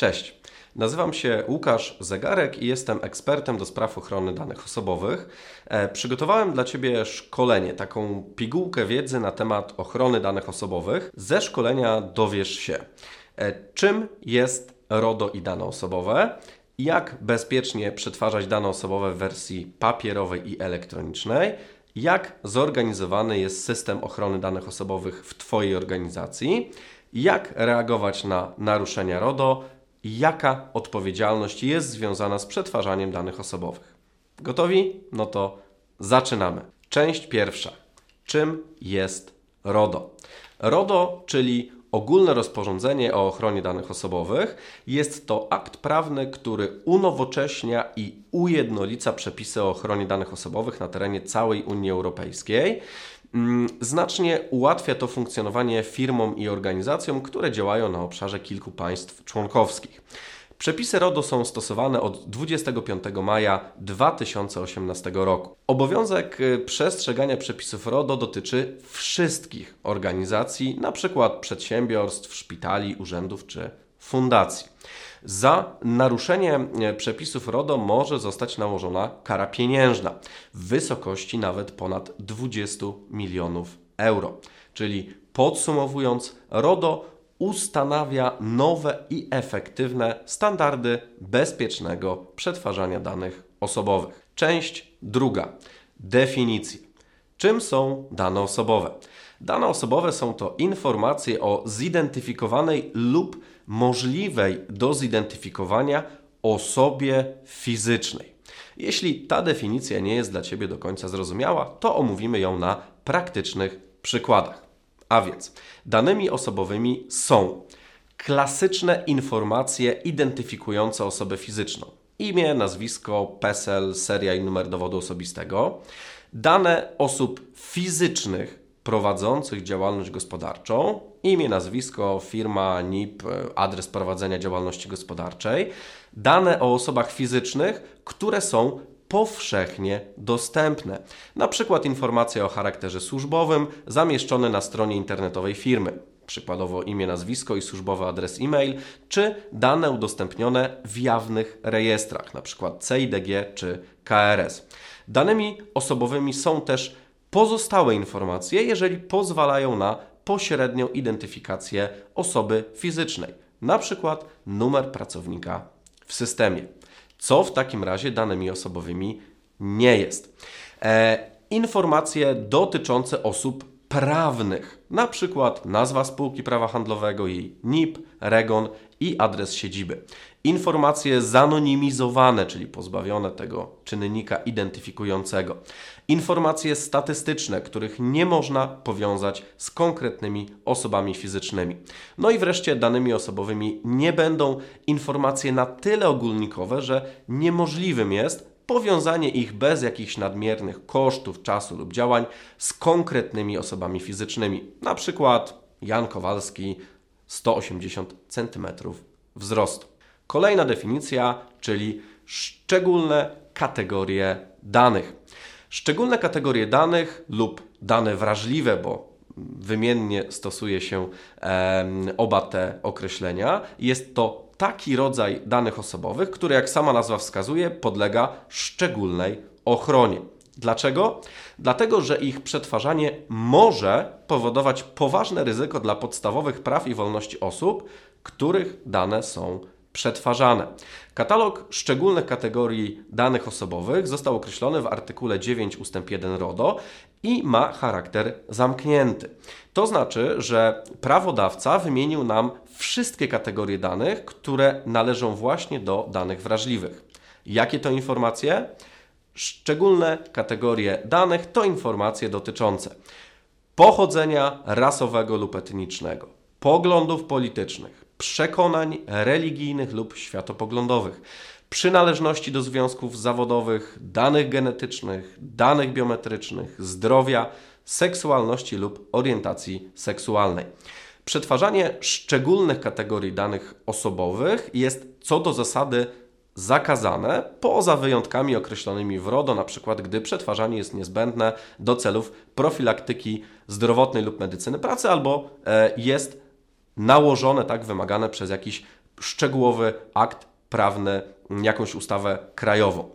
Cześć. Nazywam się Łukasz Zegarek i jestem ekspertem do spraw ochrony danych osobowych. E, przygotowałem dla Ciebie szkolenie, taką pigułkę wiedzy na temat ochrony danych osobowych. Ze szkolenia dowiesz się, e, czym jest RODO i dane osobowe, jak bezpiecznie przetwarzać dane osobowe w wersji papierowej i elektronicznej, jak zorganizowany jest system ochrony danych osobowych w Twojej organizacji, jak reagować na naruszenia RODO, jaka odpowiedzialność jest związana z przetwarzaniem danych osobowych. Gotowi? No to zaczynamy. Część pierwsza. Czym jest RODO? RODO, czyli Ogólne rozporządzenie o ochronie danych osobowych jest to akt prawny, który unowocześnia i ujednolica przepisy o ochronie danych osobowych na terenie całej Unii Europejskiej. Mm, znacznie ułatwia to funkcjonowanie firmom i organizacjom, które działają na obszarze kilku państw członkowskich. Przepisy RODO są stosowane od 25 maja 2018 roku. Obowiązek y, przestrzegania przepisów RODO dotyczy wszystkich organizacji, np. przedsiębiorstw, szpitali, urzędów czy fundacji. Za naruszenie y, przepisów RODO może zostać nałożona kara pieniężna w wysokości nawet ponad 20 milionów euro. Czyli podsumowując, RODO ustanawia nowe i efektywne standardy bezpiecznego przetwarzania danych osobowych. Część druga. Definicje. Czym są dane osobowe? Dane osobowe są to informacje o zidentyfikowanej lub możliwej do zidentyfikowania osobie fizycznej. Jeśli ta definicja nie jest dla Ciebie do końca zrozumiała, to omówimy ją na praktycznych przykładach. A więc danymi osobowymi są klasyczne informacje identyfikujące osobę fizyczną. Imię, nazwisko, PESEL, seria i numer dowodu osobistego. Dane osób fizycznych prowadzących działalność gospodarczą, imię, nazwisko, firma, NIP, adres prowadzenia działalności gospodarczej, dane o osobach fizycznych, które są powszechnie dostępne. Na przykład informacje o charakterze służbowym zamieszczone na stronie internetowej firmy, przykładowo imię, nazwisko i służbowy adres e-mail, czy dane udostępnione w jawnych rejestrach, np. CIDG czy KRS. Danymi osobowymi są też pozostałe informacje, jeżeli pozwalają na pośrednią identyfikację osoby fizycznej, np. numer pracownika w systemie co w takim razie danymi osobowymi nie jest. E, informacje dotyczące osób prawnych, na przykład nazwa spółki prawa handlowego, jej NIP, REGON i adres siedziby. Informacje zanonimizowane, czyli pozbawione tego czynnika identyfikującego. Informacje statystyczne, których nie można powiązać z konkretnymi osobami fizycznymi. No i wreszcie danymi osobowymi nie będą informacje na tyle ogólnikowe, że niemożliwym jest powiązanie ich bez jakichś nadmiernych kosztów, czasu lub działań z konkretnymi osobami fizycznymi. Na przykład Jan Kowalski 180 cm wzrostu. Kolejna definicja, czyli szczególne kategorie danych. Szczególne kategorie danych lub dane wrażliwe, bo wymiennie stosuje się e, oba te określenia, jest to taki rodzaj danych osobowych, który, jak sama nazwa wskazuje, podlega szczególnej ochronie. Dlaczego? Dlatego, że ich przetwarzanie może powodować poważne ryzyko dla podstawowych praw i wolności osób, których dane są przetwarzane. Katalog szczególnych kategorii danych osobowych został określony w artykule 9 ust. 1 RODO i ma charakter zamknięty. To znaczy, że prawodawca wymienił nam wszystkie kategorie danych, które należą właśnie do danych wrażliwych. Jakie to informacje? Szczególne kategorie danych to informacje dotyczące pochodzenia rasowego lub etnicznego, poglądów politycznych, przekonań religijnych lub światopoglądowych, przynależności do związków zawodowych, danych genetycznych, danych biometrycznych, zdrowia, seksualności lub orientacji seksualnej. Przetwarzanie szczególnych kategorii danych osobowych jest co do zasady zakazane, poza wyjątkami określonymi w RODO, na przykład gdy przetwarzanie jest niezbędne do celów profilaktyki zdrowotnej lub medycyny pracy, albo e, jest nałożone, tak wymagane przez jakiś szczegółowy akt prawny, jakąś ustawę krajową.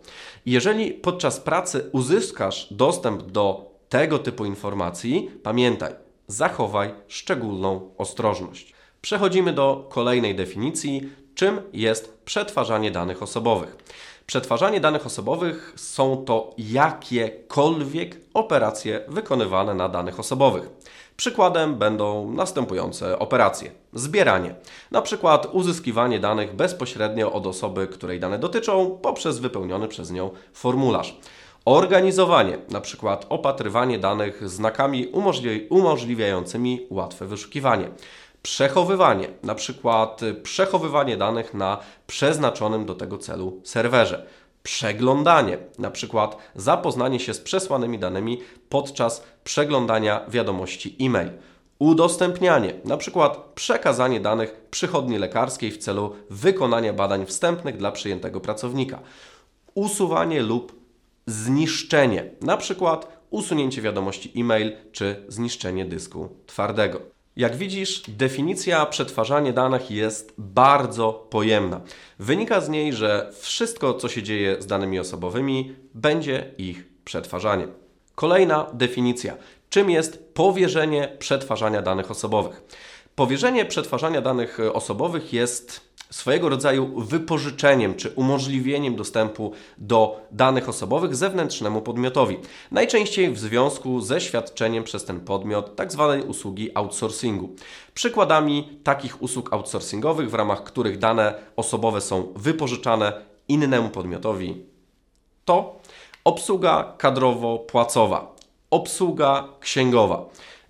Jeżeli podczas pracy uzyskasz dostęp do tego typu informacji, pamiętaj, zachowaj szczególną ostrożność. Przechodzimy do kolejnej definicji, czym jest przetwarzanie danych osobowych. Przetwarzanie danych osobowych są to jakiekolwiek operacje wykonywane na danych osobowych. Przykładem będą następujące operacje. Zbieranie, na przykład uzyskiwanie danych bezpośrednio od osoby, której dane dotyczą, poprzez wypełniony przez nią formularz. Organizowanie, na przykład opatrywanie danych znakami umożli umożliwiającymi łatwe wyszukiwanie. Przechowywanie, na przykład przechowywanie danych na przeznaczonym do tego celu serwerze. Przeglądanie, na przykład zapoznanie się z przesłanymi danymi podczas przeglądania wiadomości e-mail. Udostępnianie, na przykład przekazanie danych przychodni lekarskiej w celu wykonania badań wstępnych dla przyjętego pracownika. Usuwanie lub zniszczenie, na przykład usunięcie wiadomości e-mail czy zniszczenie dysku twardego. Jak widzisz, definicja przetwarzania danych jest bardzo pojemna. Wynika z niej, że wszystko, co się dzieje z danymi osobowymi, będzie ich przetwarzaniem. Kolejna definicja. Czym jest powierzenie przetwarzania danych osobowych? Powierzenie przetwarzania danych osobowych jest swojego rodzaju wypożyczeniem czy umożliwieniem dostępu do danych osobowych zewnętrznemu podmiotowi. Najczęściej w związku ze świadczeniem przez ten podmiot tzw. Tak usługi outsourcingu. Przykładami takich usług outsourcingowych, w ramach których dane osobowe są wypożyczane innemu podmiotowi, to obsługa kadrowo-płacowa, obsługa księgowa,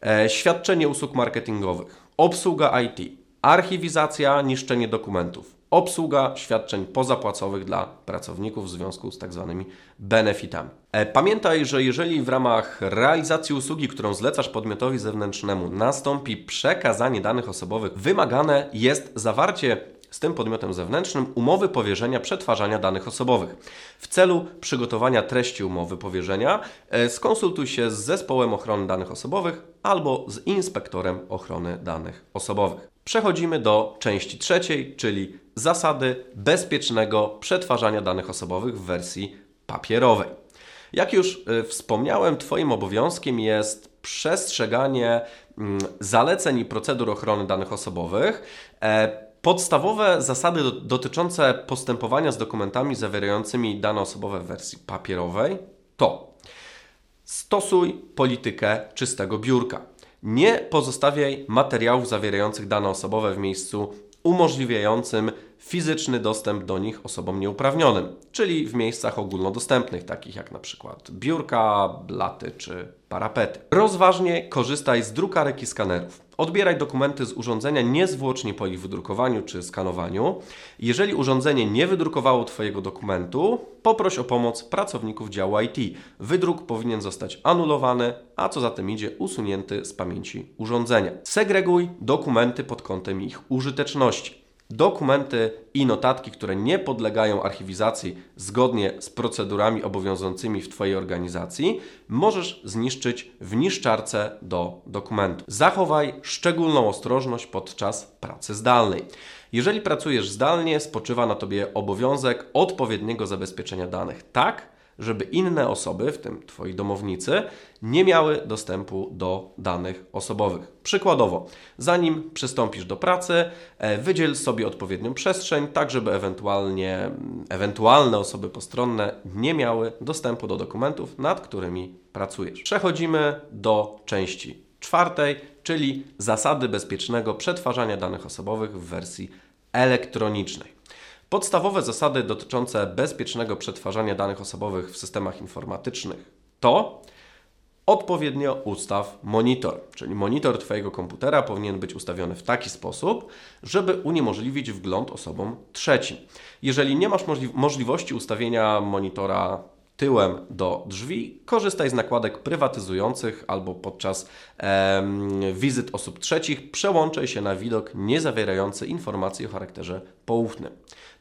e, świadczenie usług marketingowych, obsługa IT, archiwizacja, niszczenie dokumentów, obsługa świadczeń pozapłacowych dla pracowników w związku z tak zwanymi benefitami. E, pamiętaj, że jeżeli w ramach realizacji usługi, którą zlecasz podmiotowi zewnętrznemu, nastąpi przekazanie danych osobowych, wymagane jest zawarcie z tym podmiotem zewnętrznym umowy powierzenia przetwarzania danych osobowych. W celu przygotowania treści umowy powierzenia e, skonsultuj się z zespołem ochrony danych osobowych albo z inspektorem ochrony danych osobowych. Przechodzimy do części trzeciej, czyli zasady bezpiecznego przetwarzania danych osobowych w wersji papierowej. Jak już y, wspomniałem, Twoim obowiązkiem jest przestrzeganie mm, zaleceń i procedur ochrony danych osobowych. E, podstawowe zasady dotyczące postępowania z dokumentami zawierającymi dane osobowe w wersji papierowej to stosuj politykę czystego biurka. Nie pozostawiaj materiałów zawierających dane osobowe w miejscu umożliwiającym fizyczny dostęp do nich osobom nieuprawnionym, czyli w miejscach ogólnodostępnych, takich jak na przykład biurka, blaty czy parapety. Rozważnie korzystaj z drukarek i skanerów. Odbieraj dokumenty z urządzenia niezwłocznie po ich wydrukowaniu czy skanowaniu. Jeżeli urządzenie nie wydrukowało Twojego dokumentu, poproś o pomoc pracowników działu IT. Wydruk powinien zostać anulowany, a co za tym idzie, usunięty z pamięci urządzenia. Segreguj dokumenty pod kątem ich użyteczności. Dokumenty i notatki, które nie podlegają archiwizacji zgodnie z procedurami obowiązującymi w Twojej organizacji, możesz zniszczyć w niszczarce do dokumentu. Zachowaj szczególną ostrożność podczas pracy zdalnej. Jeżeli pracujesz zdalnie, spoczywa na Tobie obowiązek odpowiedniego zabezpieczenia danych tak, żeby inne osoby, w tym Twoi domownicy, nie miały dostępu do danych osobowych. Przykładowo, zanim przystąpisz do pracy, e, wydziel sobie odpowiednią przestrzeń, tak żeby ewentualnie, ewentualne osoby postronne nie miały dostępu do dokumentów, nad którymi pracujesz. Przechodzimy do części czwartej, czyli zasady bezpiecznego przetwarzania danych osobowych w wersji elektronicznej. Podstawowe zasady dotyczące bezpiecznego przetwarzania danych osobowych w systemach informatycznych to odpowiednio ustaw monitor, czyli monitor Twojego komputera powinien być ustawiony w taki sposób, żeby uniemożliwić wgląd osobom trzecim. Jeżeli nie masz możli możliwości ustawienia monitora tyłem do drzwi, korzystaj z nakładek prywatyzujących albo podczas wizyt osób trzecich przełączaj się na widok niezawierający informacji o charakterze poufnym.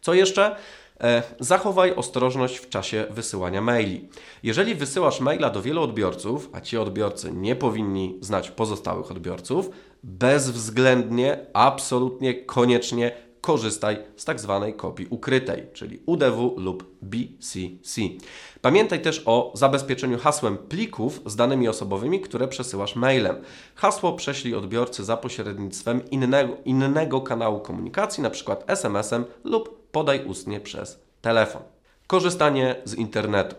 Co jeszcze? E, zachowaj ostrożność w czasie wysyłania maili. Jeżeli wysyłasz maila do wielu odbiorców, a ci odbiorcy nie powinni znać pozostałych odbiorców, bezwzględnie, absolutnie, koniecznie korzystaj z tak zwanej kopii ukrytej, czyli UDW lub BCC. Pamiętaj też o zabezpieczeniu hasłem plików z danymi osobowymi, które przesyłasz mailem. Hasło prześlij odbiorcy za pośrednictwem innego, innego kanału komunikacji, np. SMS-em lub podaj ustnie przez telefon. Korzystanie z internetu.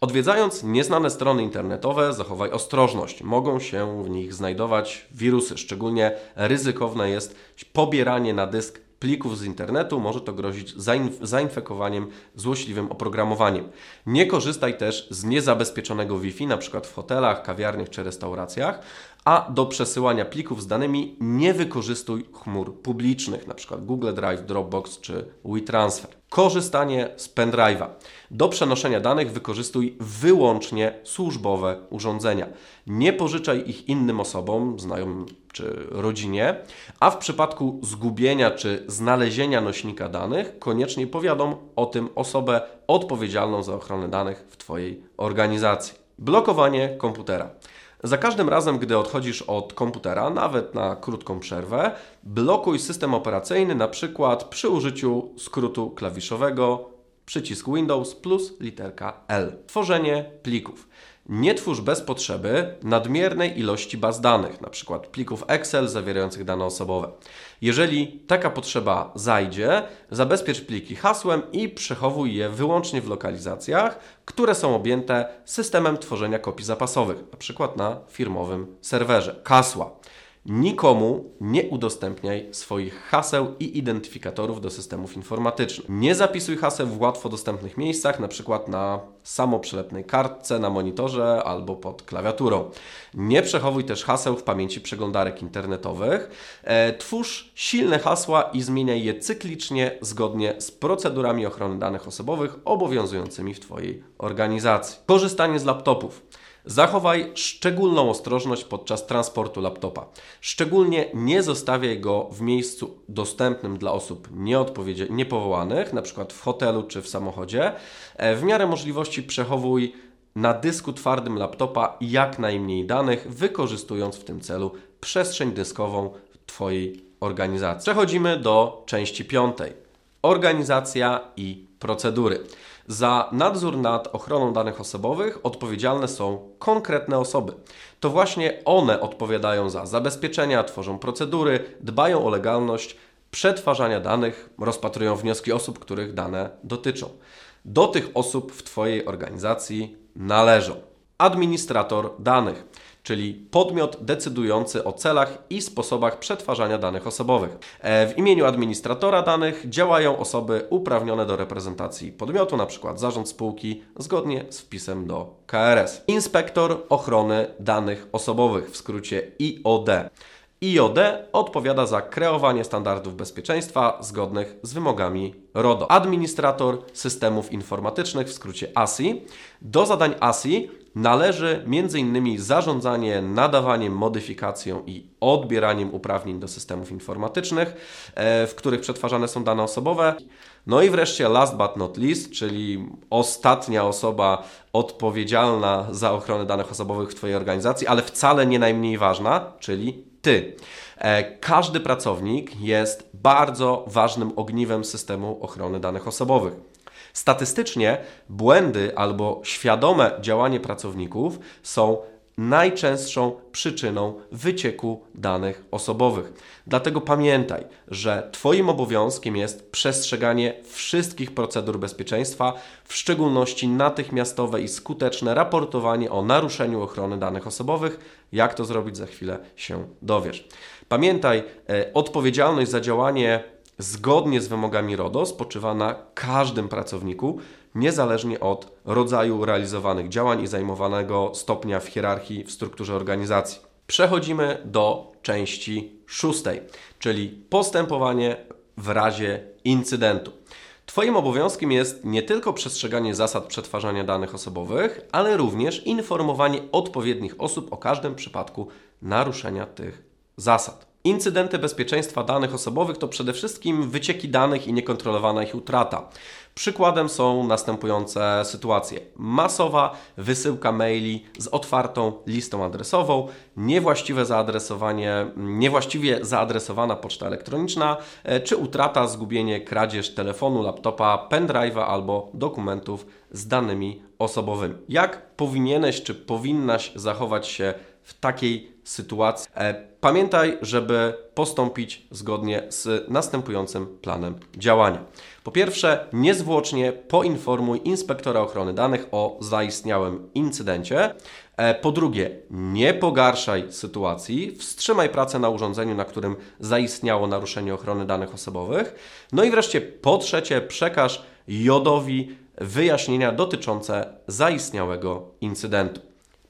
Odwiedzając nieznane strony internetowe, zachowaj ostrożność. Mogą się w nich znajdować wirusy. Szczególnie ryzykowne jest pobieranie na dysk plików z internetu, może to grozić zainf zainfekowaniem złośliwym oprogramowaniem. Nie korzystaj też z niezabezpieczonego Wi-Fi, np. w hotelach, kawiarniach czy restauracjach, a do przesyłania plików z danymi nie wykorzystuj chmur publicznych, np. Google Drive, Dropbox czy WeTransfer. Korzystanie z pendrive'a. Do przenoszenia danych wykorzystuj wyłącznie służbowe urządzenia. Nie pożyczaj ich innym osobom, znajomym czy rodzinie, a w przypadku zgubienia czy znalezienia nośnika danych, koniecznie powiadom o tym osobę odpowiedzialną za ochronę danych w Twojej organizacji. Blokowanie komputera. Za każdym razem, gdy odchodzisz od komputera, nawet na krótką przerwę, blokuj system operacyjny, na przykład przy użyciu skrótu klawiszowego przycisk Windows plus literka L. Tworzenie plików. Nie twórz bez potrzeby nadmiernej ilości baz danych, np. plików Excel zawierających dane osobowe. Jeżeli taka potrzeba zajdzie, zabezpiecz pliki hasłem i przechowuj je wyłącznie w lokalizacjach, które są objęte systemem tworzenia kopii zapasowych, np. na firmowym serwerze. Kasła. Nikomu nie udostępniaj swoich haseł i identyfikatorów do systemów informatycznych. Nie zapisuj haseł w łatwo dostępnych miejscach, np. na samoprzylepnej kartce, na monitorze albo pod klawiaturą. Nie przechowuj też haseł w pamięci przeglądarek internetowych. E, twórz silne hasła i zmieniaj je cyklicznie zgodnie z procedurami ochrony danych osobowych obowiązującymi w Twojej organizacji. Korzystanie z laptopów. Zachowaj szczególną ostrożność podczas transportu laptopa. Szczególnie nie zostawiaj go w miejscu dostępnym dla osób niepowołanych, np. w hotelu czy w samochodzie. E, w miarę możliwości przechowuj na dysku twardym laptopa jak najmniej danych, wykorzystując w tym celu przestrzeń dyskową Twojej organizacji. Przechodzimy do części piątej. Organizacja i procedury. Za nadzór nad ochroną danych osobowych odpowiedzialne są konkretne osoby. To właśnie one odpowiadają za zabezpieczenia, tworzą procedury, dbają o legalność przetwarzania danych, rozpatrują wnioski osób, których dane dotyczą. Do tych osób w Twojej organizacji należą administrator danych czyli podmiot decydujący o celach i sposobach przetwarzania danych osobowych. E, w imieniu administratora danych działają osoby uprawnione do reprezentacji podmiotu, np. zarząd spółki, zgodnie z wpisem do KRS. Inspektor ochrony danych osobowych, w skrócie IOD. IOD odpowiada za kreowanie standardów bezpieczeństwa zgodnych z wymogami RODO. Administrator systemów informatycznych, w skrócie ASI. Do zadań ASI należy m.in. zarządzanie nadawaniem, modyfikacją i odbieraniem uprawnień do systemów informatycznych, e, w których przetwarzane są dane osobowe. No i wreszcie last but not least, czyli ostatnia osoba odpowiedzialna za ochronę danych osobowych w Twojej organizacji, ale wcale nie najmniej ważna, czyli Ty. E, każdy pracownik jest bardzo ważnym ogniwem systemu ochrony danych osobowych. Statystycznie błędy albo świadome działanie pracowników są najczęstszą przyczyną wycieku danych osobowych. Dlatego pamiętaj, że Twoim obowiązkiem jest przestrzeganie wszystkich procedur bezpieczeństwa, w szczególności natychmiastowe i skuteczne raportowanie o naruszeniu ochrony danych osobowych. Jak to zrobić, za chwilę się dowiesz. Pamiętaj, e, odpowiedzialność za działanie zgodnie z wymogami RODO spoczywa na każdym pracowniku, niezależnie od rodzaju realizowanych działań i zajmowanego stopnia w hierarchii w strukturze organizacji. Przechodzimy do części szóstej, czyli postępowanie w razie incydentu. Twoim obowiązkiem jest nie tylko przestrzeganie zasad przetwarzania danych osobowych, ale również informowanie odpowiednich osób o każdym przypadku naruszenia tych zasad. Incydenty bezpieczeństwa danych osobowych to przede wszystkim wycieki danych i niekontrolowana ich utrata. Przykładem są następujące sytuacje: masowa wysyłka maili z otwartą listą adresową, niewłaściwe zaadresowanie, niewłaściwie zaadresowana poczta elektroniczna, e, czy utrata, zgubienie, kradzież telefonu, laptopa, pendrive'a albo dokumentów z danymi osobowymi. Jak powinieneś czy powinnaś zachować się w takiej sytuacji. E, pamiętaj, żeby postąpić zgodnie z następującym planem działania. Po pierwsze, niezwłocznie poinformuj inspektora ochrony danych o zaistniałym incydencie. E, po drugie, nie pogarszaj sytuacji, wstrzymaj pracę na urządzeniu, na którym zaistniało naruszenie ochrony danych osobowych. No i wreszcie, po trzecie, przekaż jodowi wyjaśnienia dotyczące zaistniałego incydentu.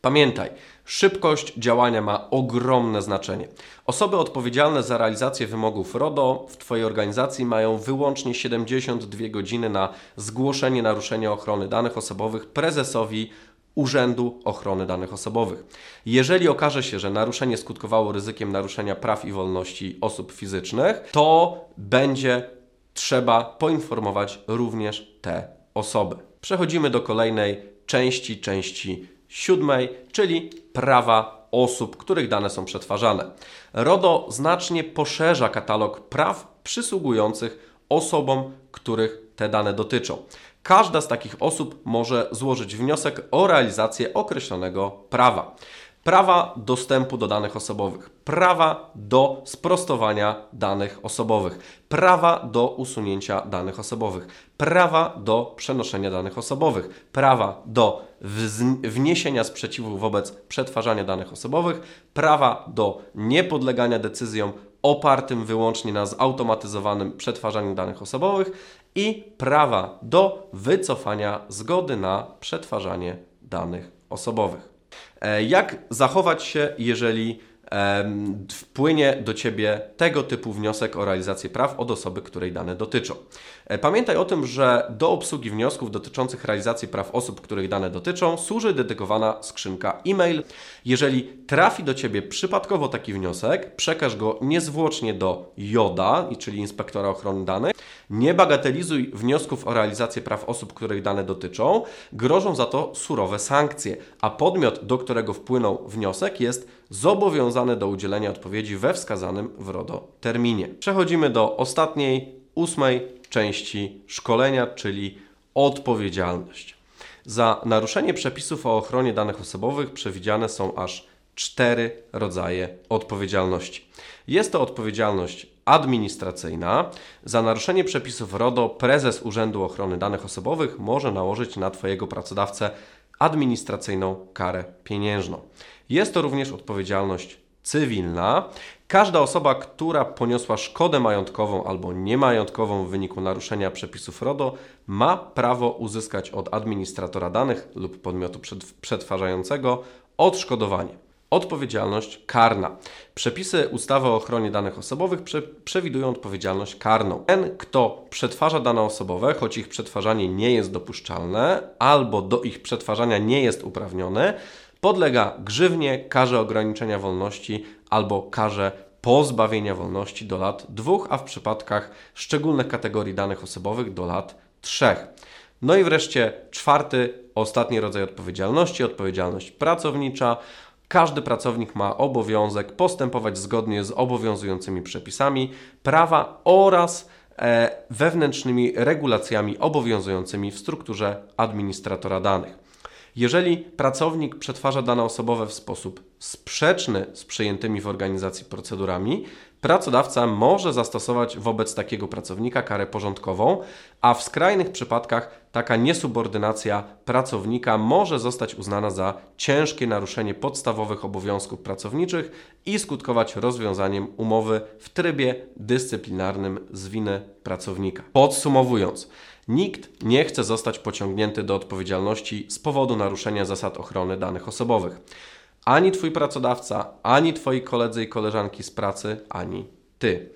Pamiętaj, szybkość działania ma ogromne znaczenie. Osoby odpowiedzialne za realizację wymogów RODO w Twojej organizacji mają wyłącznie 72 godziny na zgłoszenie naruszenia ochrony danych osobowych prezesowi Urzędu Ochrony Danych Osobowych. Jeżeli okaże się, że naruszenie skutkowało ryzykiem naruszenia praw i wolności osób fizycznych, to będzie trzeba poinformować również te osoby. Przechodzimy do kolejnej części, części siódmej, czyli prawa osób, których dane są przetwarzane. RODO znacznie poszerza katalog praw przysługujących osobom, których te dane dotyczą. Każda z takich osób może złożyć wniosek o realizację określonego prawa prawa dostępu do danych osobowych, prawa do sprostowania danych osobowych, prawa do usunięcia danych osobowych, prawa do przenoszenia danych osobowych, prawa do wniesienia sprzeciwu wobec przetwarzania danych osobowych, prawa do niepodlegania decyzjom opartym wyłącznie na zautomatyzowanym przetwarzaniu danych osobowych i prawa do wycofania zgody na przetwarzanie danych osobowych. E, jak zachować się, jeżeli wpłynie do Ciebie tego typu wniosek o realizację praw od osoby, której dane dotyczą. E, pamiętaj o tym, że do obsługi wniosków dotyczących realizacji praw osób, których dane dotyczą, służy dedykowana skrzynka e-mail. Jeżeli trafi do Ciebie przypadkowo taki wniosek, przekaż go niezwłocznie do JODA, czyli Inspektora Ochrony Danych. Nie bagatelizuj wniosków o realizację praw osób, których dane dotyczą. Grożą za to surowe sankcje, a podmiot, do którego wpłynął wniosek, jest zobowiązane do udzielenia odpowiedzi we wskazanym w RODO terminie. Przechodzimy do ostatniej, ósmej części szkolenia, czyli odpowiedzialność. Za naruszenie przepisów o ochronie danych osobowych przewidziane są aż cztery rodzaje odpowiedzialności. Jest to odpowiedzialność administracyjna. Za naruszenie przepisów RODO prezes Urzędu Ochrony Danych Osobowych może nałożyć na Twojego pracodawcę administracyjną karę pieniężną. Jest to również odpowiedzialność cywilna. Każda osoba, która poniosła szkodę majątkową albo niemajątkową w wyniku naruszenia przepisów RODO, ma prawo uzyskać od administratora danych lub podmiotu przetwarzającego odszkodowanie. Odpowiedzialność karna. Przepisy ustawy o ochronie danych osobowych prze przewidują odpowiedzialność karną. Ten, kto przetwarza dane osobowe, choć ich przetwarzanie nie jest dopuszczalne albo do ich przetwarzania nie jest uprawniony, podlega grzywnie, karze ograniczenia wolności albo karze pozbawienia wolności do lat dwóch, a w przypadkach szczególnych kategorii danych osobowych do lat trzech. No i wreszcie czwarty, ostatni rodzaj odpowiedzialności, odpowiedzialność pracownicza. Każdy pracownik ma obowiązek postępować zgodnie z obowiązującymi przepisami prawa oraz e, wewnętrznymi regulacjami obowiązującymi w strukturze administratora danych. Jeżeli pracownik przetwarza dane osobowe w sposób sprzeczny z przyjętymi w organizacji procedurami, pracodawca może zastosować wobec takiego pracownika karę porządkową, a w skrajnych przypadkach taka niesubordynacja pracownika może zostać uznana za ciężkie naruszenie podstawowych obowiązków pracowniczych i skutkować rozwiązaniem umowy w trybie dyscyplinarnym z winy pracownika. Podsumowując, Nikt nie chce zostać pociągnięty do odpowiedzialności z powodu naruszenia zasad ochrony danych osobowych. Ani Twój pracodawca, ani Twoi koledzy i koleżanki z pracy, ani Ty.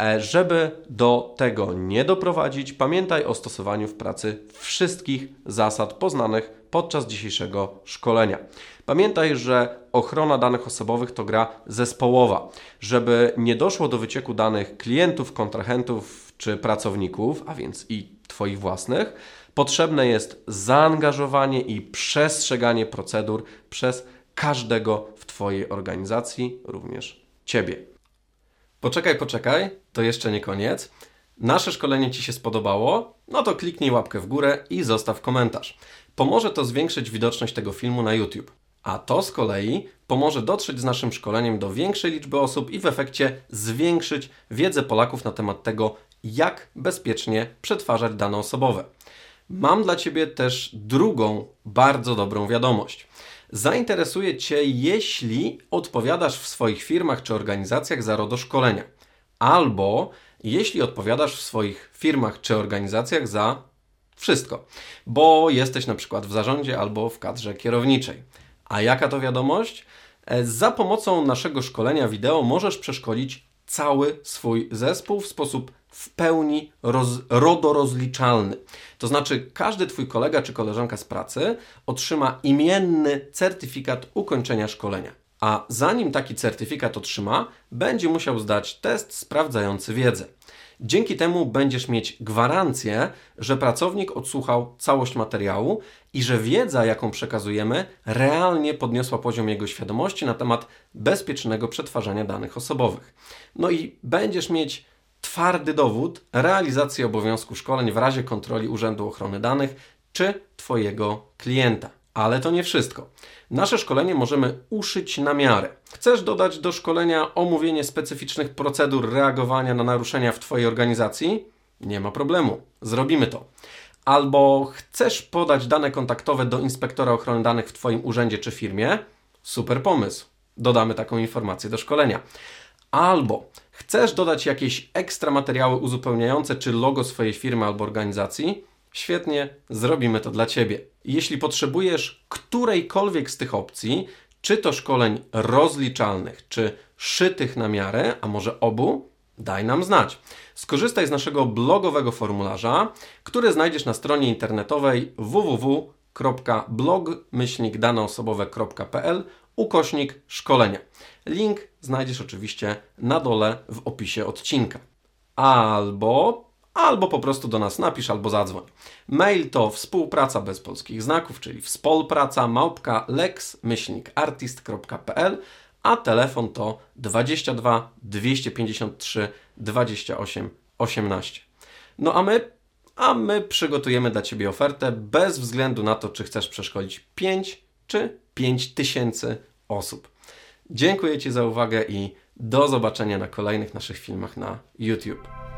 E, żeby do tego nie doprowadzić, pamiętaj o stosowaniu w pracy wszystkich zasad poznanych podczas dzisiejszego szkolenia. Pamiętaj, że ochrona danych osobowych to gra zespołowa. Żeby nie doszło do wycieku danych klientów, kontrahentów czy pracowników, a więc i Twoich własnych, potrzebne jest zaangażowanie i przestrzeganie procedur przez każdego w Twojej organizacji, również Ciebie. Poczekaj, poczekaj, to jeszcze nie koniec. Nasze szkolenie Ci się spodobało? No to kliknij łapkę w górę i zostaw komentarz. Pomoże to zwiększyć widoczność tego filmu na YouTube. A to z kolei pomoże dotrzeć z naszym szkoleniem do większej liczby osób i w efekcie zwiększyć wiedzę Polaków na temat tego, jak bezpiecznie przetwarzać dane osobowe. Mam dla Ciebie też drugą bardzo dobrą wiadomość. Zainteresuje Cię, jeśli odpowiadasz w swoich firmach czy organizacjach za RODO szkolenia, albo jeśli odpowiadasz w swoich firmach czy organizacjach za wszystko, bo jesteś na przykład w zarządzie albo w kadrze kierowniczej. A jaka to wiadomość? E, za pomocą naszego szkolenia wideo możesz przeszkolić cały swój zespół w sposób w pełni roz, rodorozliczalny. To znaczy, każdy Twój kolega czy koleżanka z pracy otrzyma imienny certyfikat ukończenia szkolenia. A zanim taki certyfikat otrzyma, będzie musiał zdać test sprawdzający wiedzę. Dzięki temu będziesz mieć gwarancję, że pracownik odsłuchał całość materiału i że wiedza, jaką przekazujemy, realnie podniosła poziom jego świadomości na temat bezpiecznego przetwarzania danych osobowych. No i będziesz mieć twardy dowód realizacji obowiązku szkoleń w razie kontroli Urzędu Ochrony Danych czy Twojego klienta. Ale to nie wszystko. Nasze szkolenie możemy uszyć na miarę. Chcesz dodać do szkolenia omówienie specyficznych procedur reagowania na naruszenia w Twojej organizacji? Nie ma problemu, zrobimy to. Albo chcesz podać dane kontaktowe do inspektora ochrony danych w Twoim urzędzie czy firmie? Super pomysł. Dodamy taką informację do szkolenia. Albo chcesz dodać jakieś ekstra materiały uzupełniające czy logo swojej firmy albo organizacji? Świetnie, zrobimy to dla Ciebie. Jeśli potrzebujesz którejkolwiek z tych opcji, czy to szkoleń rozliczalnych, czy szytych na miarę, a może obu, daj nam znać. Skorzystaj z naszego blogowego formularza, który znajdziesz na stronie internetowej www.blog-daneosobowe.pl ukośnik szkolenia. Link znajdziesz oczywiście na dole w opisie odcinka. Albo albo po prostu do nas napisz albo zadzwoń. Mail to współpraca bez polskich znaków, czyli współpraca małpka lex-artist.pl, a telefon to 22 253 28 18. No a my, a my przygotujemy dla Ciebie ofertę bez względu na to, czy chcesz przeszkolić 5 czy 5 tysięcy osób. Dziękuję Ci za uwagę i do zobaczenia na kolejnych naszych filmach na YouTube.